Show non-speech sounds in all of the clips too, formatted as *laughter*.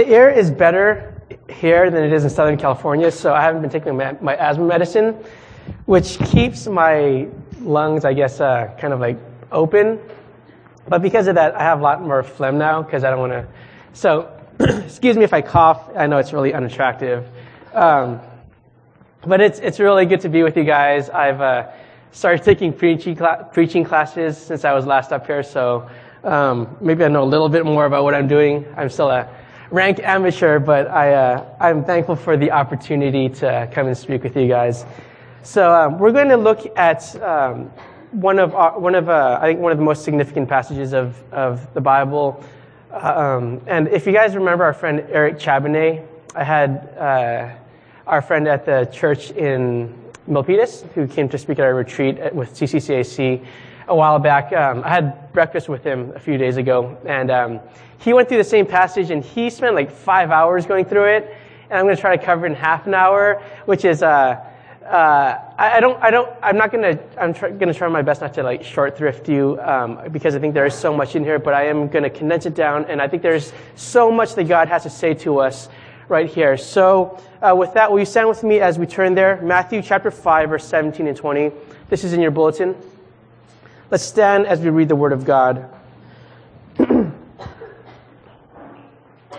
the air is better here than it is in Southern California, so I haven't been taking my, my asthma medicine, which keeps my lungs, I guess, uh, kind of like open. But because of that, I have a lot more phlegm now because I don't want to. So, *clears throat* excuse me if I cough. I know it's really unattractive. Um, but it's, it's really good to be with you guys. I've uh, started taking preaching, cl- preaching classes since I was last up here, so um, maybe I know a little bit more about what I'm doing. I'm still a rank amateur, but I, uh, I'm thankful for the opportunity to come and speak with you guys. So um, we're going to look at um, one of our, one of uh, I think one of the most significant passages of of the Bible. Um, and if you guys remember our friend Eric Chabanay, I had uh, our friend at the church in Milpitas who came to speak at our retreat at, with CCCAC a while back. Um, I had breakfast with him a few days ago, and um, he went through the same passage, and he spent like five hours going through it. And I'm going to try to cover it in half an hour, which is. Uh, uh, I, I, don't, I don't, I'm not gonna, I'm tr- gonna try my best not to like short thrift you, um, because I think there is so much in here, but I am gonna condense it down, and I think there's so much that God has to say to us right here. So, uh, with that, will you stand with me as we turn there? Matthew chapter 5, verse 17 and 20. This is in your bulletin. Let's stand as we read the word of God.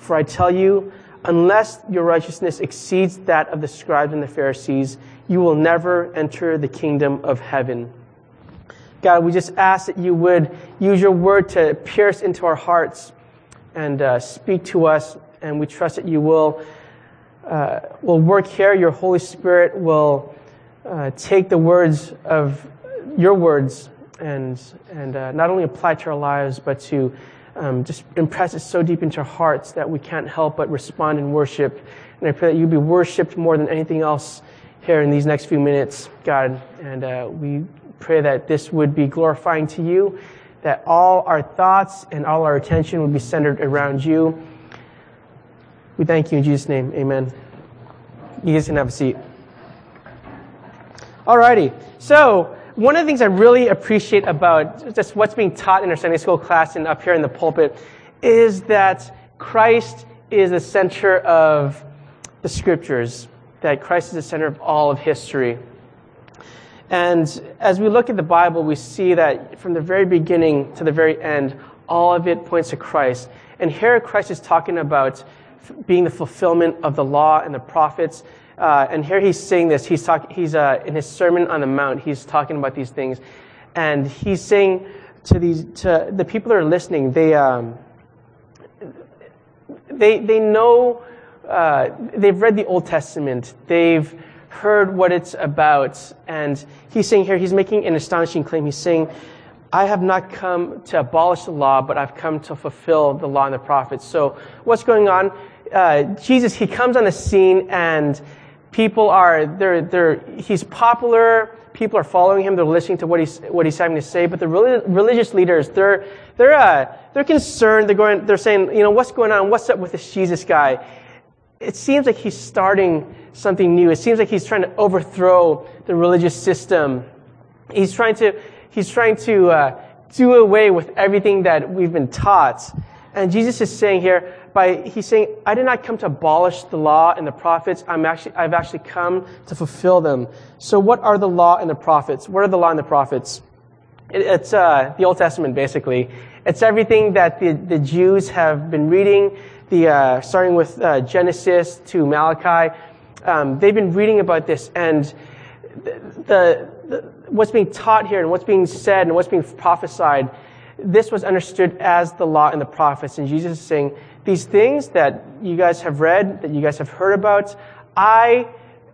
For I tell you, unless your righteousness exceeds that of the scribes and the Pharisees, you will never enter the kingdom of heaven. God, we just ask that you would use your word to pierce into our hearts and uh, speak to us, and we trust that you will, uh, will work here. Your Holy Spirit will uh, take the words of your words and, and uh, not only apply to our lives, but to um, just impress it so deep into our hearts that we can't help but respond in worship. And I pray that you be worshiped more than anything else here in these next few minutes, God. And uh, we pray that this would be glorifying to you, that all our thoughts and all our attention would be centered around you. We thank you in Jesus' name. Amen. You guys can have a seat. Alrighty. So, one of the things I really appreciate about just what's being taught in our Sunday school class and up here in the pulpit is that Christ is the center of the scriptures, that Christ is the center of all of history. And as we look at the Bible, we see that from the very beginning to the very end, all of it points to Christ. And here Christ is talking about being the fulfillment of the law and the prophets. Uh, and here he's saying this. He's, talk, he's uh, in his Sermon on the Mount. He's talking about these things, and he's saying to these to the people that are listening. They um, they they know. Uh, they've read the Old Testament. They've heard what it's about, and he's saying here. He's making an astonishing claim. He's saying. I have not come to abolish the law, but I've come to fulfill the law and the prophets. So, what's going on? Uh, Jesus, he comes on the scene and people are they're, they're, he's popular. People are following him. They're listening to what he's what he's having to say. But the religious leaders they're they're uh, they're concerned. They're going they're saying you know what's going on? What's up with this jesus guy? It seems like he's starting something new. It seems like he's trying to overthrow the religious system. He's trying to he's trying to uh, do away with everything that we've been taught and jesus is saying here by he's saying, I did not come to abolish the law and the prophets. I'm actually, I've actually come to fulfill them. So what are the law and the prophets? What are the law and the prophets? It, it's uh, the Old Testament, basically. It's everything that the, the Jews have been reading, the, uh, starting with uh, Genesis to Malachi. Um, they've been reading about this, and the, the, the, what's being taught here, and what's being said, and what's being prophesied, this was understood as the law and the prophets. And Jesus is saying, these things that you guys have read, that you guys have heard about, I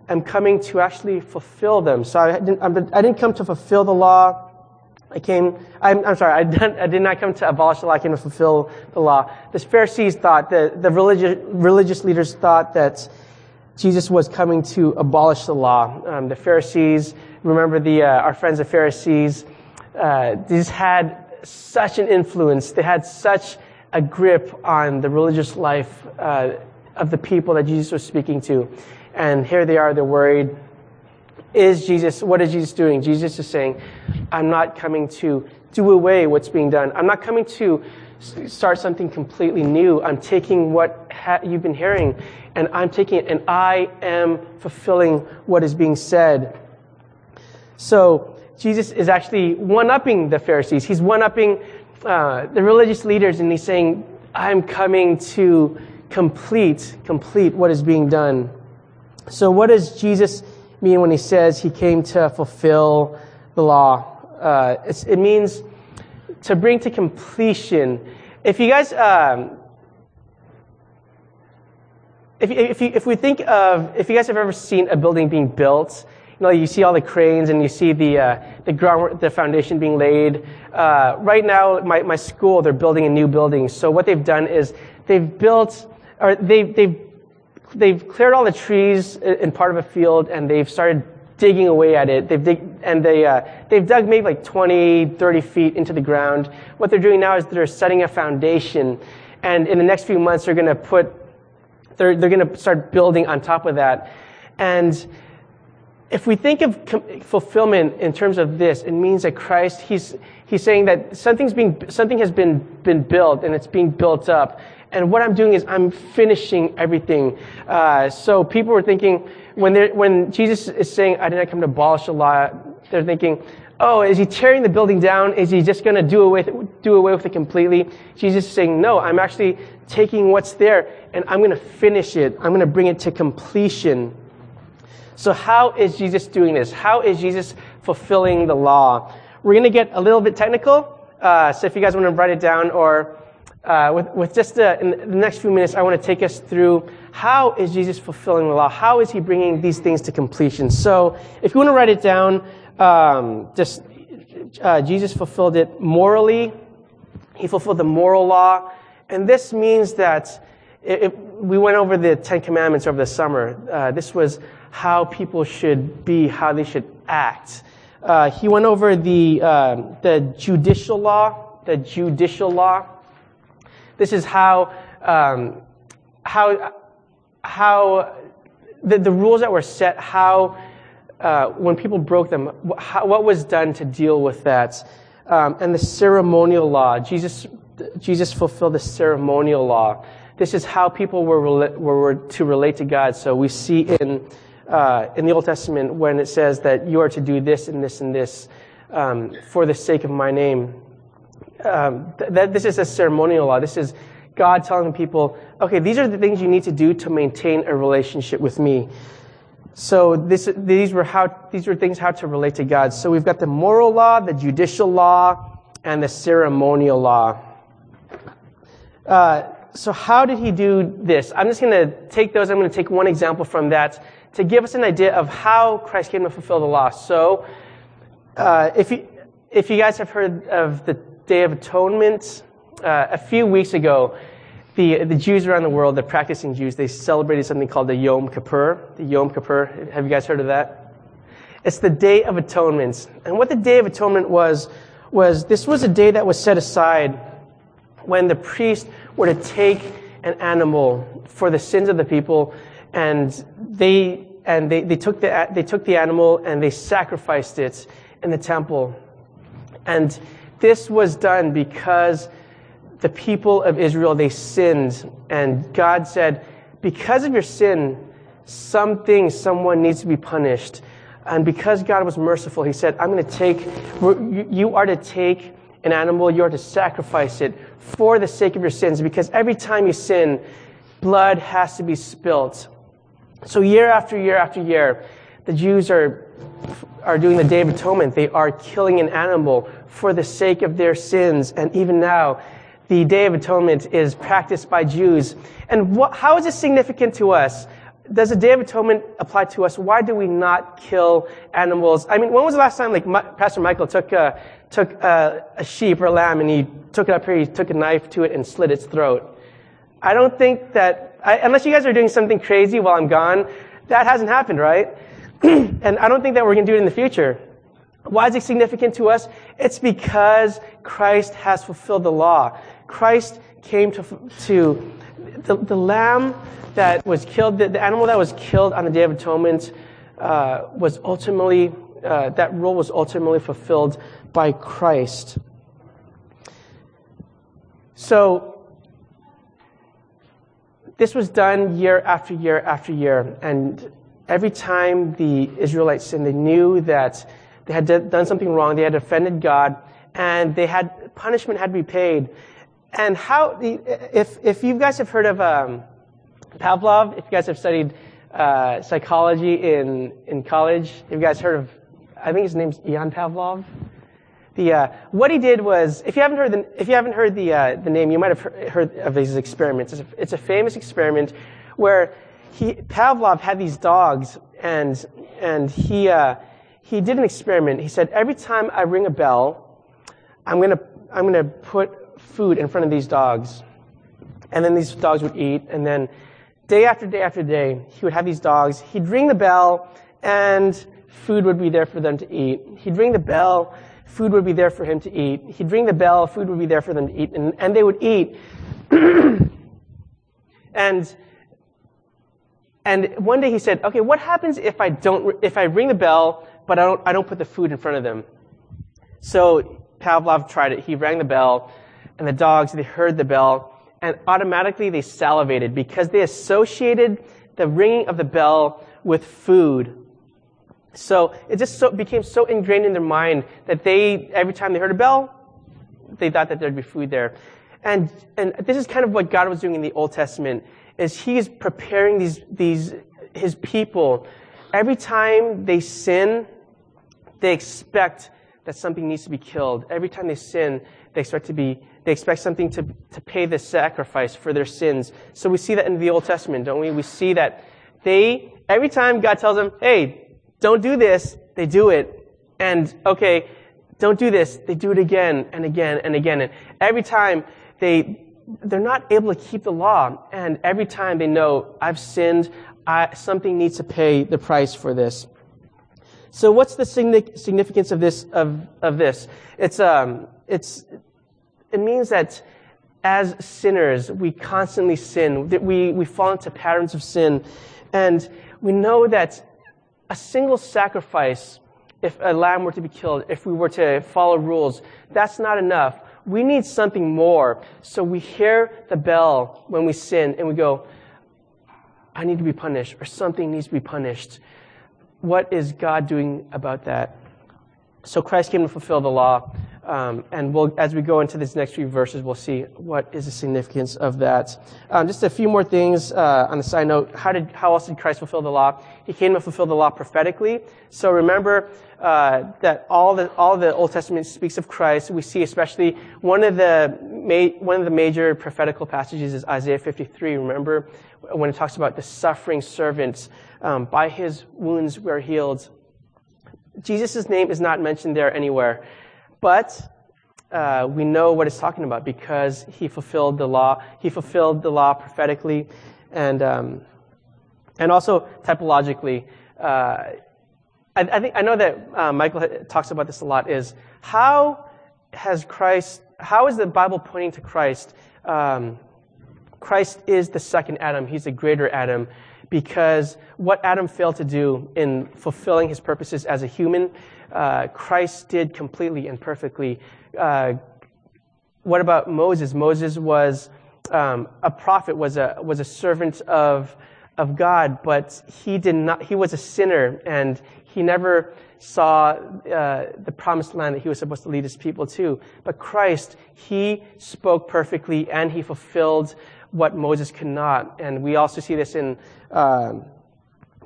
am coming to actually fulfill them. So I didn't, I didn't come to fulfill the law. I came, I'm, I'm sorry, I did, I did, not come to abolish the law, I came to fulfill the law. The Pharisees thought, the, the religious, religious leaders thought that Jesus was coming to abolish the law. Um, the Pharisees, remember the, uh, our friends the Pharisees, uh, these had such an influence. They had such a grip on the religious life uh, of the people that Jesus was speaking to. And here they are, they're worried. Is Jesus, what is Jesus doing? Jesus is saying, I'm not coming to do away what's being done. I'm not coming to start something completely new. I'm taking what ha- you've been hearing and I'm taking it and I am fulfilling what is being said. So Jesus is actually one-upping the Pharisees. He's one-upping uh, the religious leaders and he's saying, I'm coming to complete, complete what is being done. So what does Jesus mean when he says he came to fulfill the law? Uh, it means to bring to completion. If you guys, um, if, if, you, if we think of, if you guys have ever seen a building being built, you know, you see all the cranes and you see the, uh, the ground, the foundation being laid. Uh, right now, my, my school, they're building a new building. So what they've done is they've built, or they've, they've, they've cleared all the trees in part of a field and they've started digging away at it. They've dig, and they, uh, they've dug maybe like 20, 30 feet into the ground. What they're doing now is they're setting a foundation. And in the next few months, they're going to put, they're, they're going to start building on top of that. And if we think of fulfillment in terms of this, it means that Christ, he's, he's saying that something's being, something has been, been built and it's being built up. And what I'm doing is I'm finishing everything. Uh, so people were thinking, when, when Jesus is saying, I did not come to abolish the law, they're thinking, oh, is he tearing the building down? Is he just going to do away, do away with it completely? Jesus is saying, no, I'm actually taking what's there and I'm going to finish it. I'm going to bring it to completion. So how is Jesus doing this? How is Jesus fulfilling the law? We're going to get a little bit technical. Uh, so if you guys want to write it down or uh, with, with just the, in the next few minutes, I want to take us through how is Jesus fulfilling the law? How is he bringing these things to completion? So if you want to write it down, um, just uh, Jesus fulfilled it morally. He fulfilled the moral law. And this means that it, we went over the Ten Commandments over the summer. Uh, this was how people should be, how they should act. Uh, he went over the, uh, the judicial law, the judicial law. This is how, um, how, how the, the rules that were set, how, uh, when people broke them, how, what was done to deal with that. Um, and the ceremonial law. Jesus, Jesus fulfilled the ceremonial law. This is how people were, were, were to relate to God. So we see in uh, in the Old Testament when it says that you are to do this and this and this um, for the sake of my name. Um, th- that this is a ceremonial law. This is God telling people, okay, these are the things you need to do to maintain a relationship with me. So this, these were how these were things how to relate to God. So we've got the moral law, the judicial law, and the ceremonial law. Uh, so how did he do this? I'm just going to take those. I'm going to take one example from that to give us an idea of how Christ came to fulfill the law. So, uh, if, you, if you guys have heard of the Day of Atonement, uh, a few weeks ago, the, the Jews around the world, the practicing Jews, they celebrated something called the Yom Kippur. The Yom Kippur, have you guys heard of that? It's the Day of Atonement. And what the Day of Atonement was, was this was a day that was set aside when the priest were to take an animal for the sins of the people and they and they, they took the they took the animal and they sacrificed it in the temple. And this was done because the people of Israel they sinned and God said, because of your sin, something, someone needs to be punished. And because God was merciful, He said, I'm going to take, you are to take an animal, you are to sacrifice it for the sake of your sins, because every time you sin, blood has to be spilt. So year after year after year, the Jews are, are doing the Day of Atonement. They are killing an animal for the sake of their sins. And even now, the Day of Atonement is practiced by Jews. And what, how is this significant to us? Does the Day of Atonement apply to us? Why do we not kill animals? I mean, when was the last time, like, Pastor Michael took, a, took a, a sheep or a lamb and he took it up here, he took a knife to it and slit its throat. I don't think that, I, unless you guys are doing something crazy while I'm gone, that hasn't happened, right? *clears throat* and I don't think that we're going to do it in the future. Why is it significant to us? It's because Christ has fulfilled the law. Christ came to, to the, the lamb that was killed, the, the, animal that was killed on the Day of Atonement uh, was ultimately, uh, that role was ultimately fulfilled by Christ. So, this was done year after year after year, and every time the Israelites sinned, they knew that they had done something wrong, they had offended God, and they had punishment had to be paid. And how, if, if you guys have heard of um, Pavlov, if you guys have studied uh, psychology in, in college, have you guys heard of, I think his name's Ian Pavlov? The, uh, what he did was, if you haven't heard the, if you haven't heard the, uh, the name, you might have heard of his experiments. It's a, it's a famous experiment where he, Pavlov had these dogs and, and he, uh, he did an experiment. He said, every time I ring a bell, I'm gonna, I'm gonna put food in front of these dogs. And then these dogs would eat. And then day after day after day, he would have these dogs. He'd ring the bell and food would be there for them to eat. He'd ring the bell, food would be there for him to eat. He'd ring the bell, food would be there for them to eat. And, and they would eat. *clears throat* and and one day he said, okay, what happens if I don't, if I ring the bell, but I don't, I don't put the food in front of them? So Pavlov tried it. He rang the bell, and the dogs, they heard the bell, and automatically they salivated because they associated the ringing of the bell with food. So it just so, became so ingrained in their mind that they, every time they heard a bell, they thought that there'd be food there. And, and this is kind of what God was doing in the Old Testament is he is preparing these, these, his people. Every time they sin, they expect that something needs to be killed. Every time they sin, they expect to be, they expect something to, to pay the sacrifice for their sins. So we see that in the Old Testament, don't we? We see that they, every time God tells them, hey, don't do this, they do it. And, okay, don't do this, they do it again and again and again. And every time they, they're not able to keep the law. And every time they know, I've sinned, I, something needs to pay the price for this. So what's the significance of this, of, of this? It's, um, it's, it means that as sinners, we constantly sin, that we, we fall into patterns of sin. And we know that a single sacrifice, if a lamb were to be killed, if we were to follow rules, that's not enough we need something more. So we hear the bell when we sin and we go, I need to be punished, or something needs to be punished. What is God doing about that? So Christ came to fulfill the law. Um, and we'll, as we go into these next few verses, we'll see what is the significance of that. Um, just a few more things uh, on the side note. How did how else did Christ fulfill the law? He came to fulfill the law prophetically. So remember uh, that all the all the Old Testament speaks of Christ. We see especially one of the ma- one of the major prophetical passages is Isaiah 53. Remember when it talks about the suffering servants um, by his wounds we are healed. Jesus' name is not mentioned there anywhere. But uh, we know what it's talking about because he fulfilled the law. He fulfilled the law prophetically, and um, and also typologically. Uh, I, I, think I know that uh, Michael talks about this a lot. Is how has Christ? How is the Bible pointing to Christ? Um, Christ is the second Adam. He's the greater Adam because what Adam failed to do in fulfilling his purposes as a human uh, Christ did completely and perfectly. Uh, what about Moses? Moses was um, a prophet, was a was a servant of of God, but he did not. He was a sinner, and he never saw uh, the promised land that he was supposed to lead his people to. But Christ, he spoke perfectly, and he fulfilled what Moses could not. And we also see this in. Um,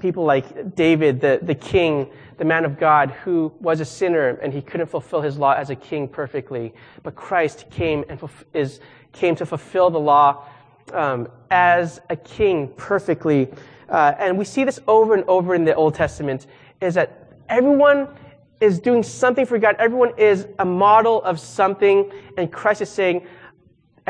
people like David, the, the king, the man of God, who was a sinner and he couldn't fulfill his law as a king perfectly. But Christ came and is, came to fulfill the law um, as a king perfectly. Uh, and we see this over and over in the Old Testament, is that everyone is doing something for God. Everyone is a model of something. And Christ is saying,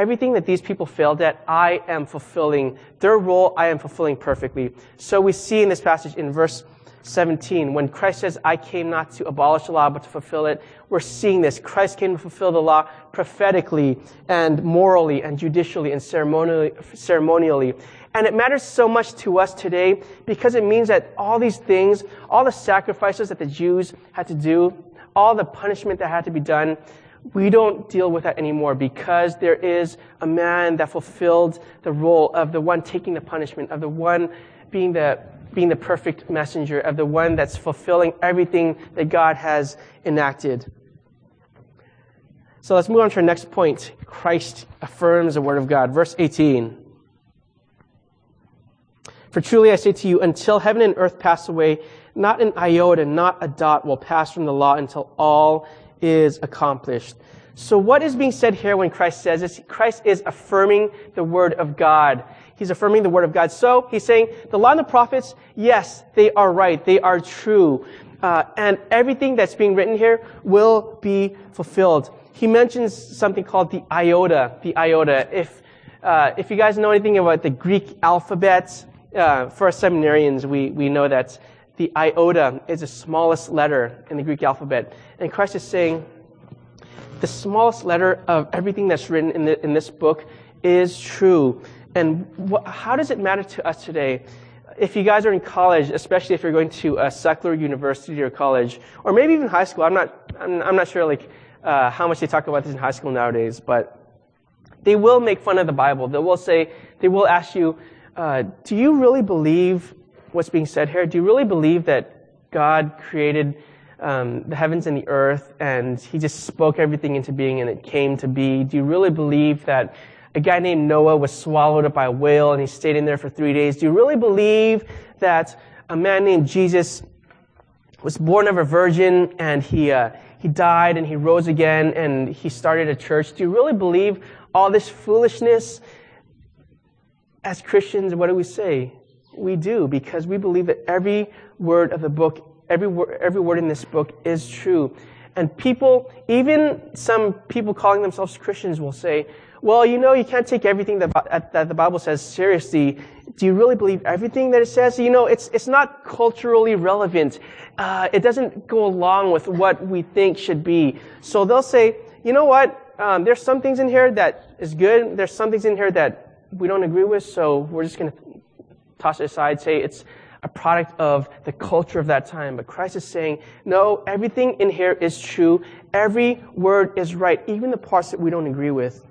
everything that these people failed at, I am fulfilling. Their role, I am fulfilling perfectly. So we see in this passage in verse 17, when Christ says, I came not to abolish the law, but to fulfill it, we're seeing this. Christ came to fulfill the law prophetically and morally and judicially and ceremonially. ceremonially. And it matters so much to us today because it means that all these things, all the sacrifices that the Jews had to do, all the punishment that had to be done, we don't deal with that anymore because there is a man that fulfilled the role of the one taking the punishment, of the one being the, being the perfect messenger, of the one that's fulfilling everything that God has enacted. So let's move on to our next point. Christ affirms the word of God. Verse 18. For truly I say to you, until heaven and earth pass away, not an iota, not a dot will pass from the law until all is accomplished. So what is being said here when Christ says this? Christ is affirming the word of God. He's affirming the word of God. So he's saying the law and the prophets, yes, they are right. They are true. Uh, and everything that's being written here will be fulfilled. He mentions something called the iota. The iota. If uh, if you guys know anything about the Greek alphabet, uh, for seminarians, we, we know that the iota is the smallest letter in the Greek alphabet. And Christ is saying the smallest letter of everything that's written in, the, in this book is true. And wh- how does it matter to us today? If you guys are in college, especially if you're going to a secular university or college, or maybe even high school, I'm not, I'm, I'm not sure like uh, how much they talk about this in high school nowadays, but they will make fun of the Bible. They will say, they will ask you, uh, do you really believe what's being said here? Do you really believe that God created um, the heavens and the earth and he just spoke everything into being and it came to be? Do you really believe that a guy named Noah was swallowed up by a whale and he stayed in there for three days? Do you really believe that a man named Jesus was born of a virgin and he, uh, he died and he rose again and he started a church? Do you really believe all this foolishness? As Christians, what do we say? We do because we believe that every word of the book, every word, every word in this book is true. And people, even some people calling themselves Christians will say, well, you know, you can't take everything that, that the Bible says seriously. Do you really believe everything that it says? You know, it's, it's not culturally relevant. Uh, it doesn't go along with what we think should be. So they'll say, you know what? Um, there's some things in here that is good. There's some things in here that we don't agree with, so we're just going to toss it aside, say it's a product of the culture of that time. But Christ is saying, no, everything in here is true. Every word is right, even the parts that we don't agree with.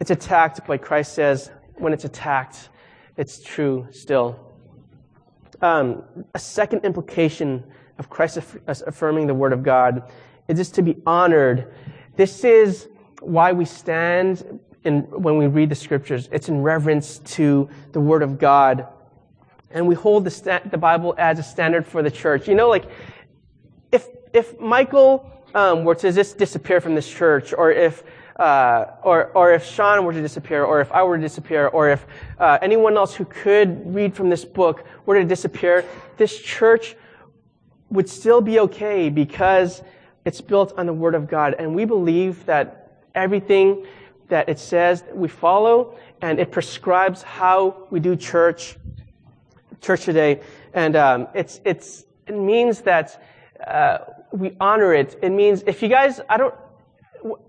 It's attacked, but Christ says, when it's attacked, it's true still. Um, a second implication of Christ affirming the Word of God is just to be honored. This is why we stand in, when we read the scriptures. It's in reverence to the Word of God. And we hold the, the Bible as a standard for the church. You know, like, if, if Michael um, were to just disappear from this church, or if uh, or, or if Sean were to disappear, or if I were to disappear, or if uh, anyone else who could read from this book were to disappear, this church would still be okay because it's built on the Word of God. And we believe that everything that it says we follow, and it prescribes how we do church, church today. And um, it's it's it means that uh, we honor it. It means if you guys, I don't,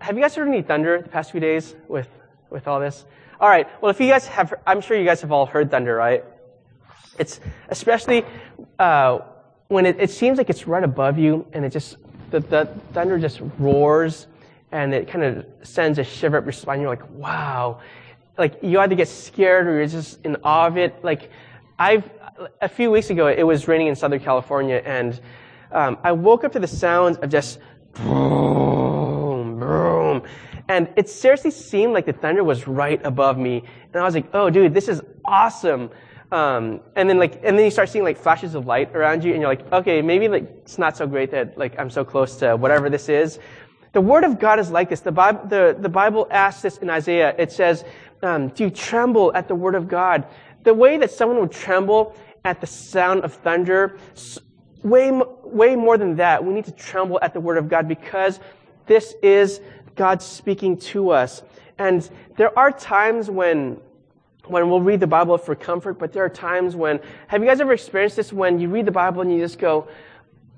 have you guys heard any thunder the past few days with with all this? All right. Well, if you guys have, I'm sure you guys have all heard thunder, right? It's especially uh, when it, it seems like it's right above you, and it just the, the thunder just roars and it kind of sends a shiver up your spine. You're like, wow. Like you either get scared or you're just in awe of it. Like I've, a few weeks ago, it was raining in Southern California and um, I woke up to the sounds of just boom, boom. And it seriously seemed like the thunder was right above me. And I was like, oh dude, this is awesome. Um, and then like, and then you start seeing like flashes of light around you and you're like, okay, maybe like it's not so great that like I'm so close to whatever this is. The Word of God is like this. The Bible, the, the Bible asks this in Isaiah. It says, um, do you tremble at the Word of God? The way that someone would tremble at the sound of thunder, way, way more than that, we need to tremble at the word of God because this is God speaking to us. And there are times when, when we'll read the Bible for comfort, but there are times when, have you guys ever experienced this when you read the Bible and you just go,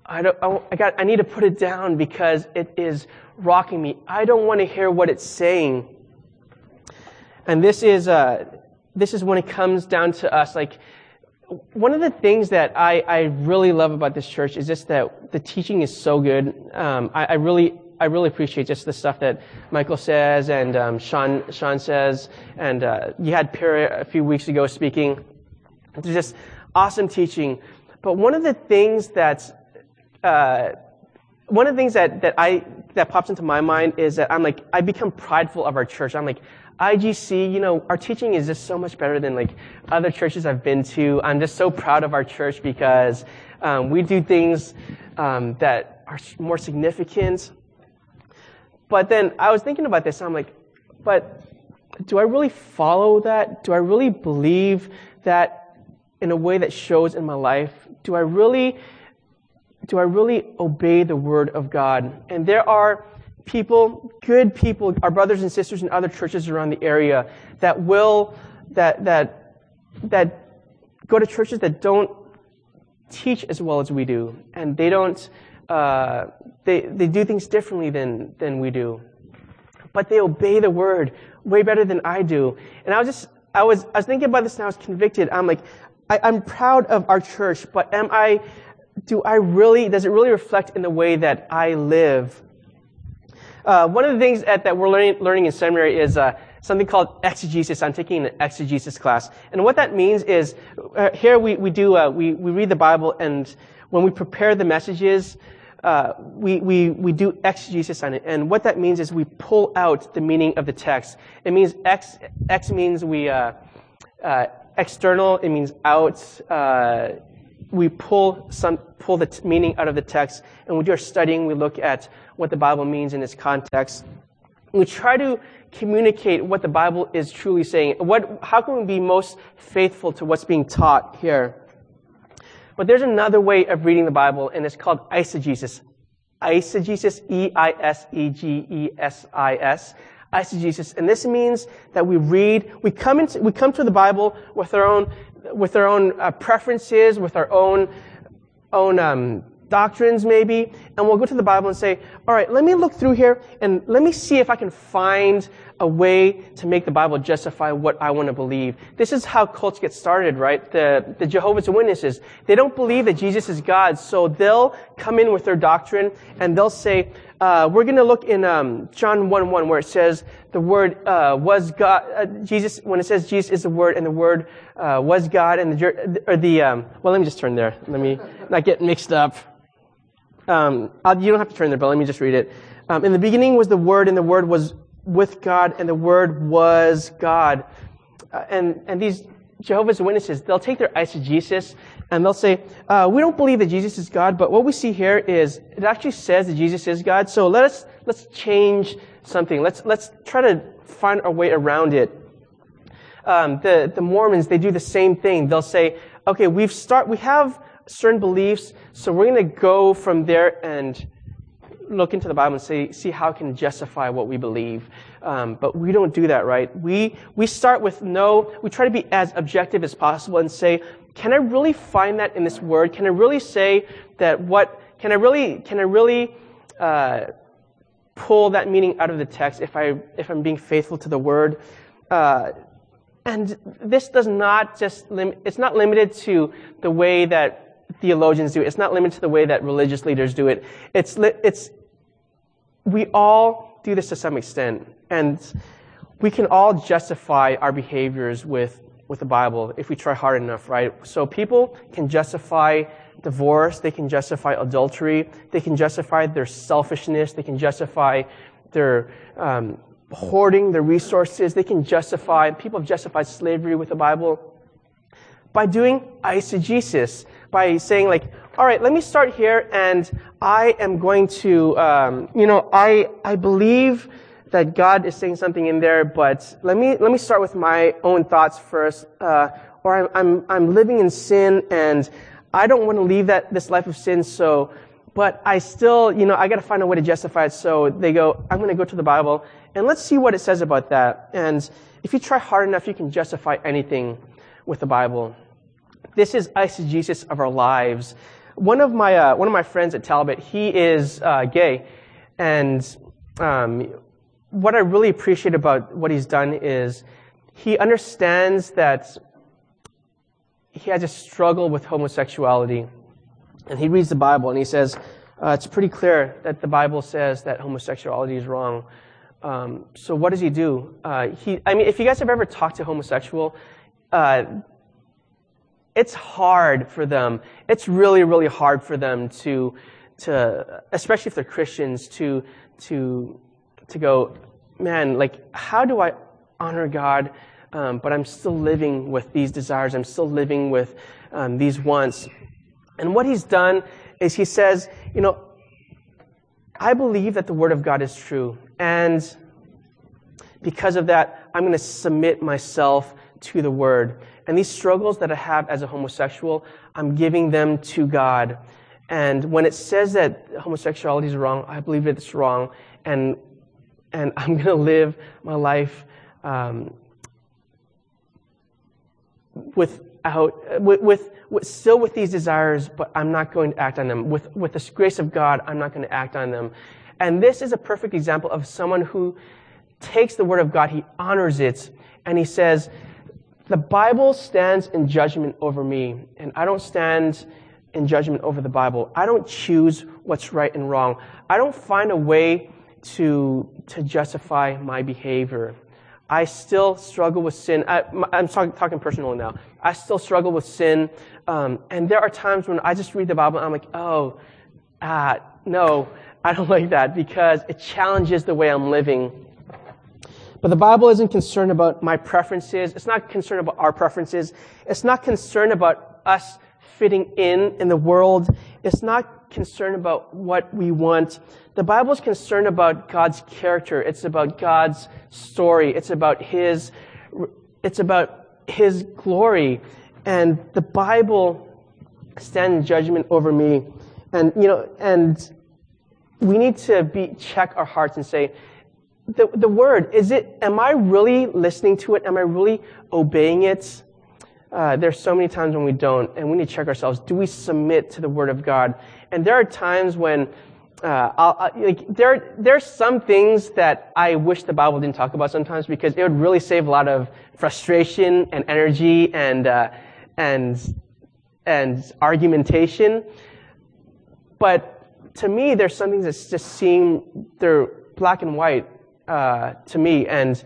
I don't, I, got, I need to put it down because it is rocking me. I don't want to hear what it's saying. And this is, uh, this is when it comes down to us. Like, one of the things that I, I really love about this church is just that the teaching is so good. Um, I, I, really, I really appreciate just the stuff that Michael says and um, Sean, Sean says. And uh, you had Pierre a few weeks ago speaking. It's just awesome teaching. But one of the things that's uh, one of the things that, that I that pops into my mind is that I'm like I become prideful of our church. I'm like IGC, you know, our teaching is just so much better than like other churches I've been to. I'm just so proud of our church because um, we do things um, that are more significant. But then I was thinking about this. I'm like, but do I really follow that? Do I really believe that in a way that shows in my life? Do I really do I really obey the word of God? And there are people, good people, our brothers and sisters in other churches around the area that will, that, that, that go to churches that don't teach as well as we do. And they don't, uh, they, they do things differently than, than we do. But they obey the word way better than I do. And I was just, I was, I was thinking about this and I was convicted. I'm like, I, I'm proud of our church, but am I, do I really, does it really reflect in the way that I live? Uh, one of the things that, we're learning, learning in seminary is uh, something called exegesis. I'm taking an exegesis class. And what that means is, uh, here we, we do, uh, we, we read the Bible, and when we prepare the messages, uh, we, we, we do exegesis on it. And what that means is we pull out the meaning of the text. It means X, X means we, uh, external, it means out, we pull some pull the t- meaning out of the text, and we do our studying, we look at what the Bible means in its context. We try to communicate what the Bible is truly saying. What, how can we be most faithful to what's being taught here? But there's another way of reading the Bible, and it's called eisegesis. Eisegesis, E-I-S-E-G-E-S-I-S. Eisegesis. And this means that we read, we come into, we come to the Bible with our own with our own uh, preferences, with our own own um, doctrines, maybe, and we'll go to the Bible and say, "All right, let me look through here and let me see if I can find a way to make the Bible justify what I want to believe." This is how cults get started, right? The the Jehovah's Witnesses they don't believe that Jesus is God, so they'll come in with their doctrine and they'll say, uh, we're going to look in um, John 1 1 where it says the word uh, was God. Uh, Jesus, when it says Jesus is the word and the word uh, was God and the, or the um, well, let me just turn there. Let me not get mixed up. Um, you don't have to turn there, but let me just read it. Um, in the beginning was the word and the word was with God and the word was God. Uh, and, and these Jehovah's Witnesses, they'll take their eisegesis and they'll say, uh, we don't believe that Jesus is God, but what we see here is it actually says that Jesus is God. So let us let's change something. Let's let's try to find our way around it. Um, the the Mormons they do the same thing. They'll say, okay, we've start we have certain beliefs, so we're going to go from there and look into the Bible and say, see how it can justify what we believe. Um, but we don't do that, right? We we start with no. We try to be as objective as possible and say, can I really find that in this word? Can I really say that what, can I really, can I really, uh, pull that meaning out of the text if I, if I'm being faithful to the word? Uh, and this does not just lim- it's not limited to the way that theologians do it. It's not limited to the way that religious leaders do it. It's, li- it's, we all do this to some extent. And we can all justify our behaviors with with the Bible if we try hard enough, right? So people can justify divorce, they can justify adultery, they can justify their selfishness, they can justify their um, hoarding their resources, they can justify, people have justified slavery with the Bible by doing eisegesis, by saying like, all right, let me start here and I am going to, um, you know, I, I believe that God is saying something in there, but let me, let me start with my own thoughts first. Uh, or I'm, I'm, I'm living in sin and I don't want to leave that, this life of sin, so, but I still, you know, I got to find a way to justify it. So they go, I'm going to go to the Bible and let's see what it says about that. And if you try hard enough, you can justify anything with the Bible. This is eisegesis of our lives. One of my, uh, one of my friends at Talbot, he is uh, gay. And um, what I really appreciate about what he's done is he understands that he has a struggle with homosexuality. And he reads the Bible and he says, uh, it's pretty clear that the Bible says that homosexuality is wrong. Um, so what does he do? Uh, he, I mean, if you guys have ever talked to homosexual, uh, it's hard for them. It's really, really hard for them to, to, especially if they're Christians, to, to, to go, man, like, how do I honor God, um, but I'm still living with these desires. I'm still living with um, these wants. And what he's done is he says, you know, I believe that the Word of God is true. And because of that, I'm going to submit myself to the Word. And these struggles that I have as a homosexual, I'm giving them to God. And when it says that homosexuality is wrong, I believe it's wrong. And, and I'm going to live my life um, without, with, with, with, still with these desires, but I'm not going to act on them. With, with the grace of God, I'm not going to act on them. And this is a perfect example of someone who takes the word of God, he honors it, and he says, the Bible stands in judgment over me, and I don't stand in judgment over the Bible. I don't choose what's right and wrong. I don't find a way to, to justify my behavior. I still struggle with sin. I, am talking, talking personally now. I still struggle with sin. Um, and there are times when I just read the Bible and I'm like, oh, ah, no, I don't *laughs* like that because it challenges the way I'm living. But the Bible isn't concerned about my preferences. It's not concerned about our preferences. It's not concerned about us fitting in in the world. It's not concerned about what we want. The Bible is concerned about God's character. It's about God's story. It's about His, it's about His glory. And the Bible stands judgment over me. And, you know, and we need to be, check our hearts and say, the, the word, is it, am I really listening to it? Am I really obeying it? Uh, there's so many times when we don't, and we need to check ourselves. Do we submit to the word of God? And there are times when, uh, i like, there, there's some things that I wish the Bible didn't talk about sometimes because it would really save a lot of frustration and energy and, uh, and, and argumentation. But to me, there's some things that just seem, they're black and white uh, to me. And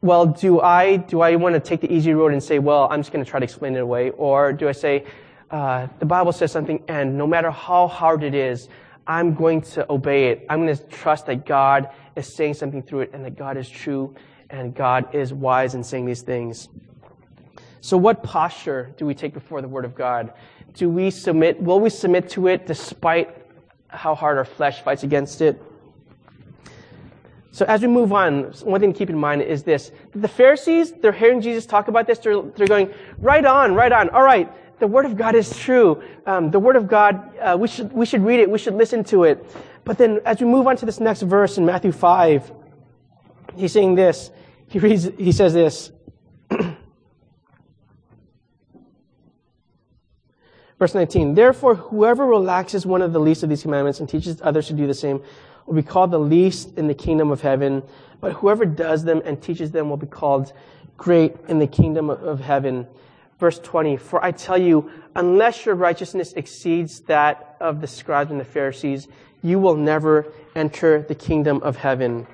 well, do I do I want to take the easy road and say, well, I'm just going to try to explain it away, or do I say, uh, the Bible says something, and no matter how hard it is, I'm going to obey it. I'm going to trust that God is saying something through it, and that God is true, and God is wise in saying these things. So, what posture do we take before the Word of God? Do we submit? Will we submit to it despite how hard our flesh fights against it? So as we move on, one thing to keep in mind is this. The Pharisees, they're hearing Jesus talk about this. They're, they're going, right on, right on. All right. The Word of God is true. Um, the Word of God, uh, we should, we should read it. We should listen to it. But then as we move on to this next verse in Matthew 5, he's saying this. He reads, he says this. *clears throat* Verse 19, therefore, whoever relaxes one of the least of these commandments and teaches others to do the same will be called the least in the kingdom of heaven, but whoever does them and teaches them will be called great in the kingdom of heaven. Verse 20, for I tell you, unless your righteousness exceeds that of the scribes and the Pharisees, you will never enter the kingdom of heaven.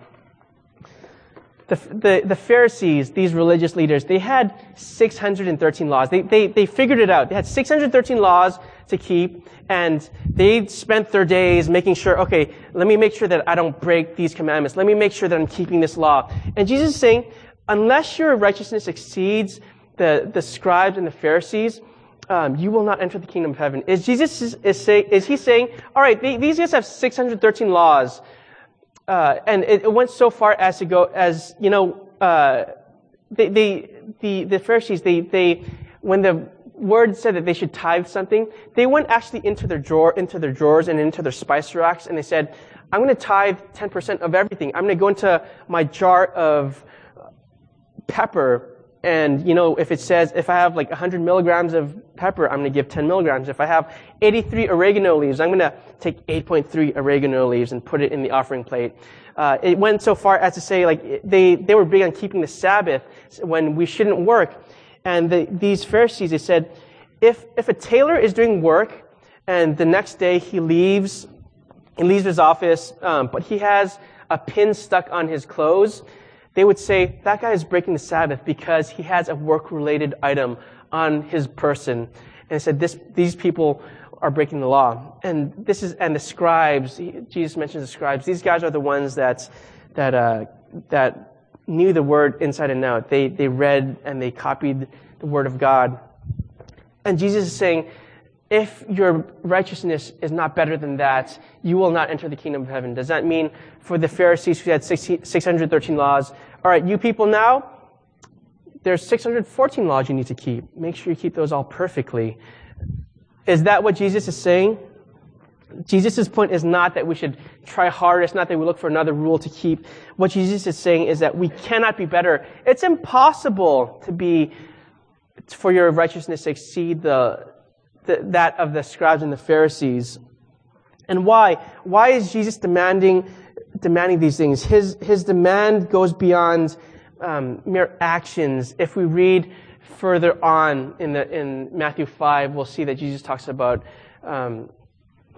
The, the, the, Pharisees, these religious leaders, they had 613 laws. They, they, they figured it out. They had 613 laws to keep, and they spent their days making sure, okay, let me make sure that I don't break these commandments. Let me make sure that I'm keeping this law. And Jesus is saying, unless your righteousness exceeds the, the scribes and the Pharisees, um, you will not enter the kingdom of heaven. Is Jesus is, is, say, is he saying, all right, they, these guys have 613 laws, uh, and it, it, went so far as to go as you know, uh, they, they, the the Pharisees they they when the word said that they should tithe something, they went actually into their drawer, into their drawers and into their spice racks, and they said, I'm going to tithe 10% of everything. I'm going to go into my jar of pepper and, you know, if it says, if I have like 100 milligrams of pepper, I'm going to give 10 milligrams. If I have 83 oregano leaves, I'm going to take 8.3 oregano leaves and put it in the offering plate. Uh, it went so far as to say, like, they, they were big on keeping the Sabbath when we shouldn't work. And the, these Pharisees, they said, if, if a tailor is doing work and the next day he leaves, he leaves his office, um, but he has a pin stuck on his clothes, they would say that guy is breaking the Sabbath because he has a work-related item on his person. And said this, these people are breaking the law. And this is, and the scribes, Jesus mentions the scribes. These guys are the ones that, that, uh, that knew the word inside and out. They, they read and they copied the word of God. And Jesus is saying, if your righteousness is not better than that, you will not enter the kingdom of heaven. Does that mean for the Pharisees who had 613 laws, all right, you people now, there's 614 laws you need to keep. Make sure you keep those all perfectly. Is that what Jesus is saying? Jesus' point is not that we should try harder. It's not that we look for another rule to keep. What Jesus is saying is that we cannot be better. It's impossible to be, for your righteousness to exceed the, that of the scribes and the Pharisees. And why? Why is Jesus demanding, demanding these things? His, his demand goes beyond um, mere actions. If we read further on in, the, in Matthew 5, we'll see that Jesus talks about, um,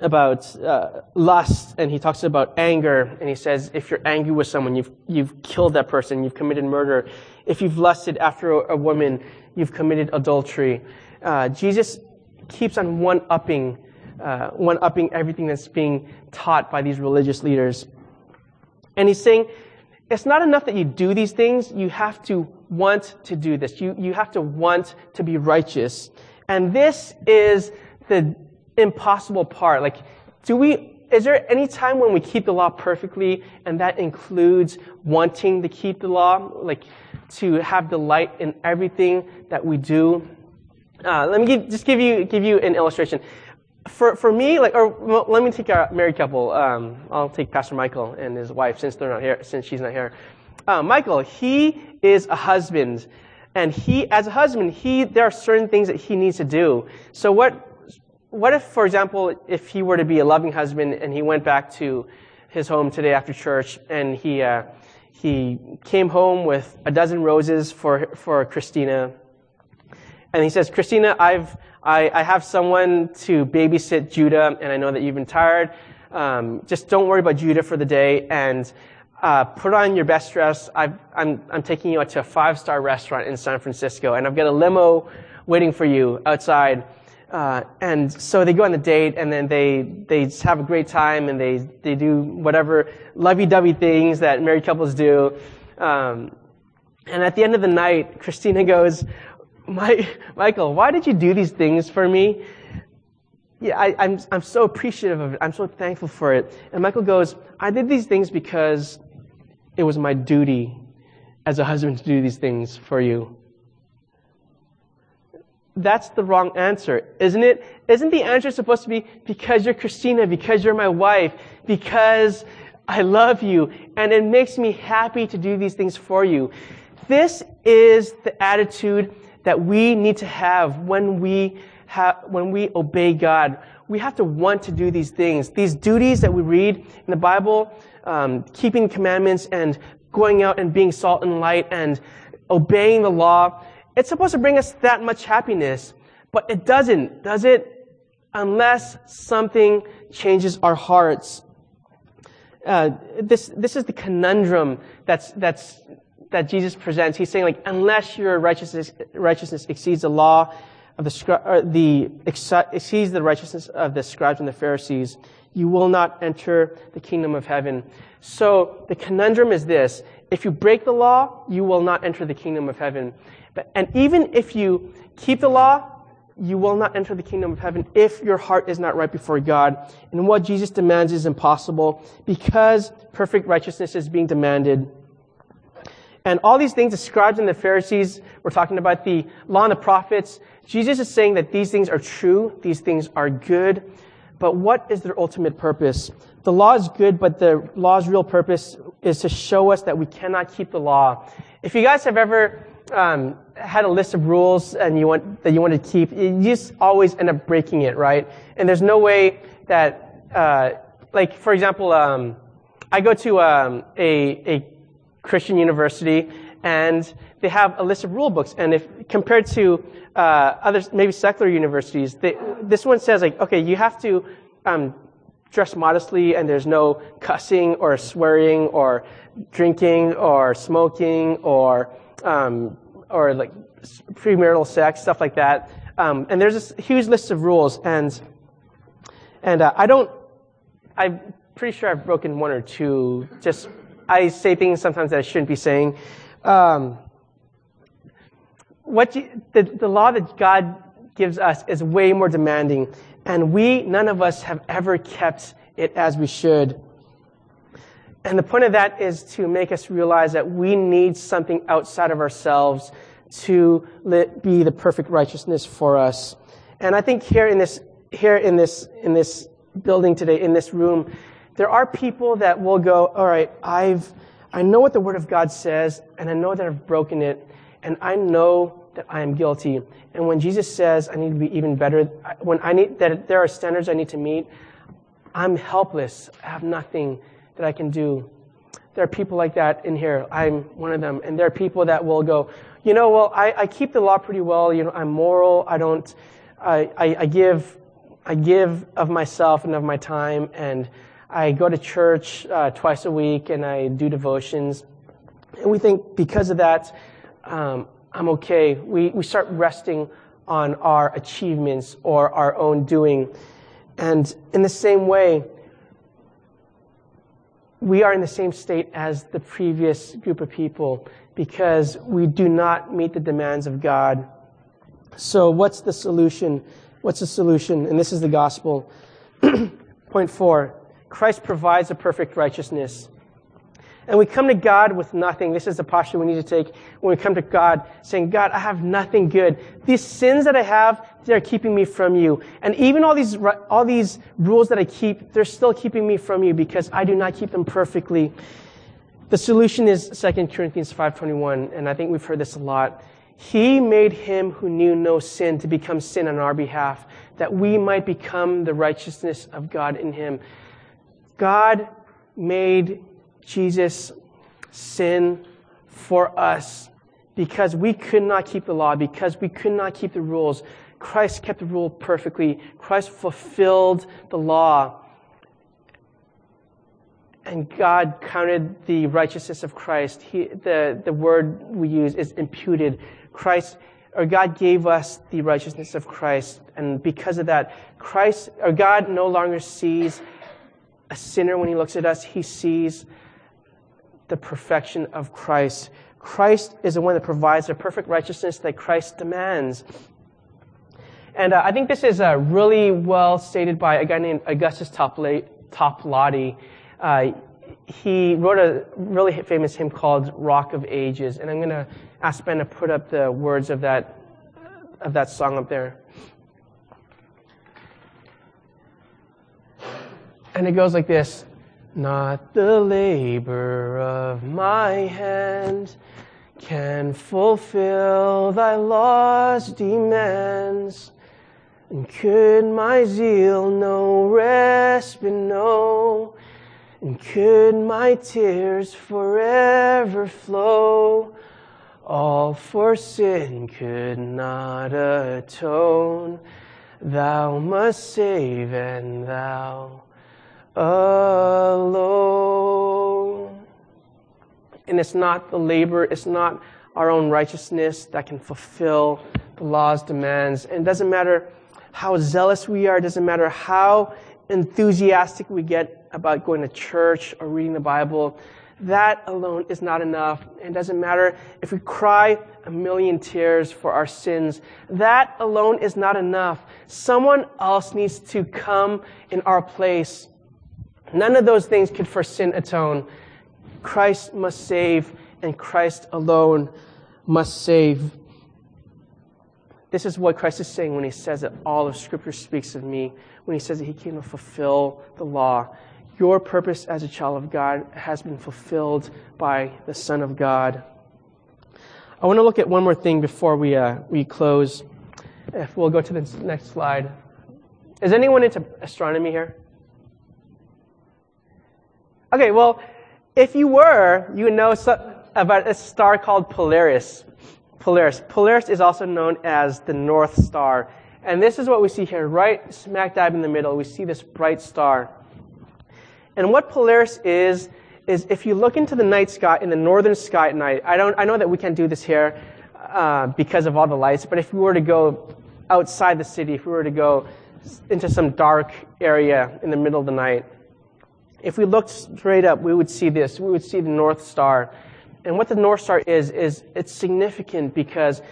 about uh, lust, and he talks about anger, and he says, if you're angry with someone, you've, you've killed that person, you've committed murder. If you've lusted after a, a woman, you've committed adultery. Uh, Jesus keeps on one-upping, uh, one-upping everything that's being taught by these religious leaders. And he's saying, it's not enough that you do these things, you have to want to do this. You, you have to want to be righteous. And this is the impossible part. Like, do we, is there any time when we keep the law perfectly and that includes wanting to keep the law? Like, to have delight in everything that we do? Uh, let me give, just give you, give you an illustration. For, for me, like, or well, let me take a married couple. Um, I'll take Pastor Michael and his wife since they're not here, since she's not here. Uh, Michael, he is a husband, and he, as a husband, he there are certain things that he needs to do. So what, what if, for example, if he were to be a loving husband and he went back to his home today after church and he uh, he came home with a dozen roses for for Christina and he says, Christina, I've, I, I have someone to babysit Judah, and I know that you've been tired. Um, just don't worry about Judah for the day, and uh, put on your best dress. i am I'm, I'm taking you out to a five-star restaurant in San Francisco, and I've got a limo waiting for you outside. Uh, and so they go on the date, and then they they have a great time, and they they do whatever lovey-dovey things that married couples do. Um, and at the end of the night, Christina goes, Michael, why did you do these things for me? Yeah, I, I'm, I'm so appreciative of it. I'm so thankful for it. And Michael goes, I did these things because it was my duty as a husband to do these things for you. That's the wrong answer, isn't it? Isn't the answer supposed to be because you're Christina, because you're my wife, because I love you, and it makes me happy to do these things for you? This is the attitude that we need to have when we have, when we obey God. We have to want to do these things. These duties that we read in the Bible, um, keeping commandments and going out and being salt and light and obeying the law, it's supposed to bring us that much happiness. But it doesn't, does it? Unless something changes our hearts. Uh, this, this is the conundrum that's, that's that Jesus presents, he's saying like, unless your righteousness, righteousness exceeds the law of the, the, exceeds the righteousness of the scribes and the Pharisees, you will not enter the kingdom of heaven. So the conundrum is this. If you break the law, you will not enter the kingdom of heaven. But, and even if you keep the law, you will not enter the kingdom of heaven if your heart is not right before God. And what Jesus demands is impossible because perfect righteousness is being demanded And all these things, the scribes and the Pharisees were talking about the law and the prophets. Jesus is saying that these things are true, these things are good, but what is their ultimate purpose? The law is good, but the law's real purpose is to show us that we cannot keep the law. If you guys have ever um, had a list of rules and you want that you want to keep, you just always end up breaking it, right? And there's no way that, uh, like for example, um, I go to um, a, a Christian university and they have a list of rule books, and if compared to uh, other maybe secular universities, they, this one says like, okay, you have to um, dress modestly, and there's no cussing or swearing or drinking or smoking or um, or like premarital sex, stuff like that. Um, and there's this huge list of rules, and and uh, I don't. I'm pretty sure I've broken one or two. Just I say things sometimes that I shouldn't be saying. Um, what you, the, the law that God gives us is way more demanding, and we, none of us, have ever kept it as we should. And the point of that is to make us realize that we need something outside of ourselves to be the perfect righteousness for us. And I think here in this, here in this, in this building today, in this room, there are people that will go, all right, I've, I know what the Word of God says, and I know that I've broken it, and I know that I am guilty. And when Jesus says I need to be even better, when I need, that there are standards I need to meet, I'm helpless. I have nothing that I can do. There are people like that in here. I'm one of them. And there are people that will go, you know, well, I, I keep the law pretty well. You know, I'm moral. I don't, I, I, I give, I give of myself and of my time. And I go to church uh, twice a week and I do devotions. And we think because of that, um, I'm okay. We, we start resting on our achievements or our own doing. And in the same way, we are in the same state as the previous group of people because we do not meet the demands of God. So, what's the solution? What's the solution? And this is the gospel. *clears throat* Point four Christ provides a perfect righteousness. And we come to God with nothing. This is the posture we need to take when we come to God, saying, God, I have nothing good. These sins that I have, they're keeping me from you. And even all these, all these rules that I keep, they're still keeping me from you because I do not keep them perfectly. The solution is 2 Corinthians 5.21, and I think we've heard this a lot. He made him who knew no sin to become sin on our behalf, that we might become the righteousness of God in him. God made Jesus sin for us because we could not keep the law, because we could not keep the rules. Christ kept the rule perfectly. Christ fulfilled the law. And God counted the righteousness of Christ. He, the, the word we use is imputed. Christ, or God gave us the righteousness of Christ. And because of that, Christ, or God no longer sees a sinner when he looks at us. He sees the perfection of Christ. Christ is the one that provides the perfect righteousness that Christ demands. And uh, I think this is uh, really well stated by a guy named Augustus Toplady. Uh, he wrote a really famous hymn called Rock of Ages. And I'm going to ask Ben to put up the words of that, of that song up there. And it goes like this not the labor of my hand can fulfill thy law's demands. And could my zeal no respite know, and could my tears forever flow, all for sin could not atone. Thou must save, and thou alone. And it's not the labor, it's not our own righteousness that can fulfill the law's demands. And it doesn't matter how zealous we are, it doesn't matter how enthusiastic we get about going to church or reading the Bible. That alone is not enough. It doesn't matter if we cry a million tears for our sins. That alone is not enough. Someone else needs to come in our place None of those things could for sin atone. Christ must save, and Christ alone must save. This is what Christ is saying when he says that all of Scripture speaks of me, when he says that he came to fulfill the law. Your purpose as a child of God has been fulfilled by the Son of God. I want to look at one more thing before we, uh, we close. If we'll go to the next slide. Is anyone into astronomy here? Okay, well, if you were, you know about a star called Polaris. Polaris. Polaris is also known as the North Star. And this is what we see here, right smack dab in the middle. We see this bright star. And what Polaris is, is if you look into the night sky, in the northern sky at night, I, don't, I know that we can't do this here uh, because of all the lights, but if we were to go outside the city, if we were to go into some dark area in the middle of the night, if we looked straight up, we would see this. We would see the North Star. And what the North Star is, is it's significant because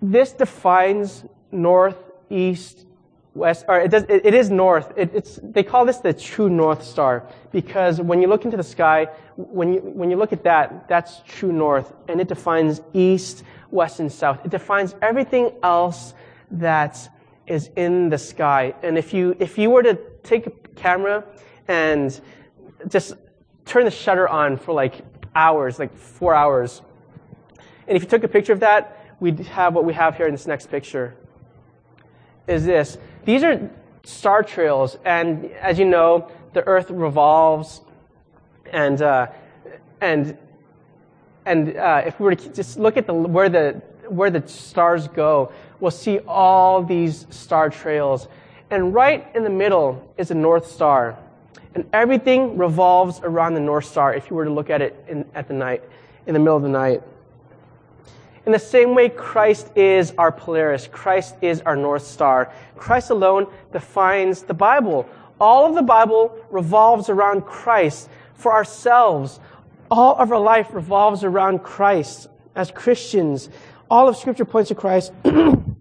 this defines north, east, west, or it, does, it, it is north. It, it's, they call this the true North Star because when you look into the sky, when you, when you look at that, that's true north, and it defines east, west, and south. It defines everything else that is in the sky. And if you, if you were to take camera and just turn the shutter on for like hours, like four hours, and if you took a picture of that, we'd have what we have here in this next picture. Is this. These are star trails, and as you know, the Earth revolves, and uh, and and uh, if we were to just look at the where the where the stars go, we'll see all these star trails. And right in the middle is the North Star. And everything revolves around the North Star if you were to look at it in, at the night, in the middle of the night. In the same way, Christ is our Polaris. Christ is our North Star. Christ alone defines the Bible. All of the Bible revolves around Christ. For ourselves, all of our life revolves around Christ. As Christians, all of Scripture points to Christ. *clears throat*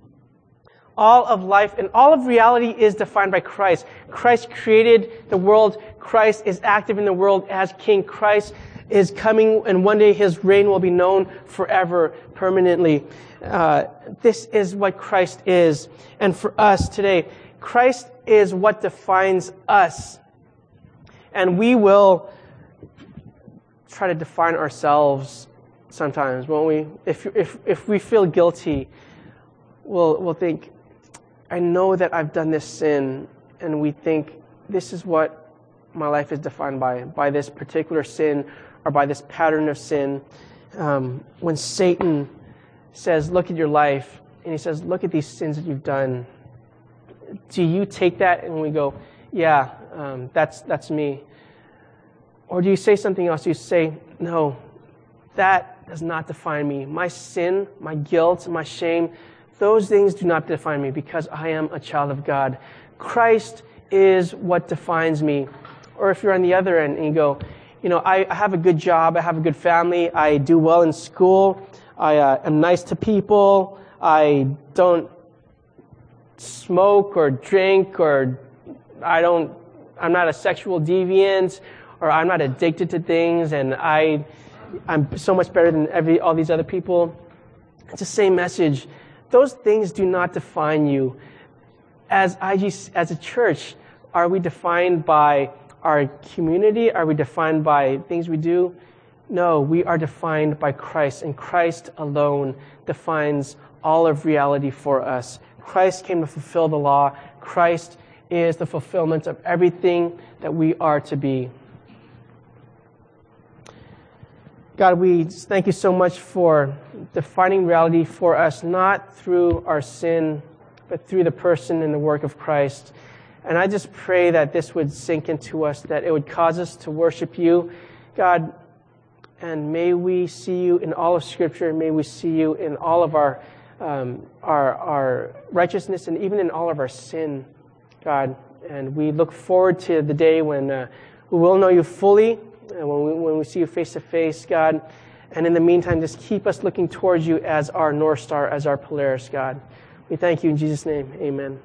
all of life and all of reality is defined by Christ. Christ created the world. Christ is active in the world as King. Christ is coming and one day his reign will be known forever, permanently. Uh, this is what Christ is. And for us today, Christ is what defines us. And we will try to define ourselves sometimes, won't we? If, if, if we feel guilty, we'll, we'll think, I know that I've done this sin, and we think this is what my life is defined by, by this particular sin or by this pattern of sin. Um, when Satan says, Look at your life, and he says, Look at these sins that you've done, do you take that and we go, Yeah, um, that's, that's me? Or do you say something else? You say, No, that does not define me. My sin, my guilt, my shame, those things do not define me because I am a child of God. Christ is what defines me. Or if you're on the other end and you go, you know, I, I have a good job, I have a good family, I do well in school, I uh, am nice to people, I don't smoke or drink or I don't, I'm not a sexual deviant or I'm not addicted to things and I, I'm so much better than every, all these other people. It's the same message those things do not define you. As IG, as a church, are we defined by our community? Are we defined by things we do? No, we are defined by Christ, and Christ alone defines all of reality for us. Christ came to fulfill the law. Christ is the fulfillment of everything that we are to be. God, we thank you so much for defining reality for us, not through our sin, but through the person and the work of Christ. And I just pray that this would sink into us, that it would cause us to worship you, God. And may we see you in all of Scripture. May we see you in all of our, um, our, our righteousness and even in all of our sin, God. And we look forward to the day when uh, we will know you fully and when we, when we see you face to face, God. And in the meantime, just keep us looking towards you as our North Star, as our Polaris, God. We thank you in Jesus' name. Amen.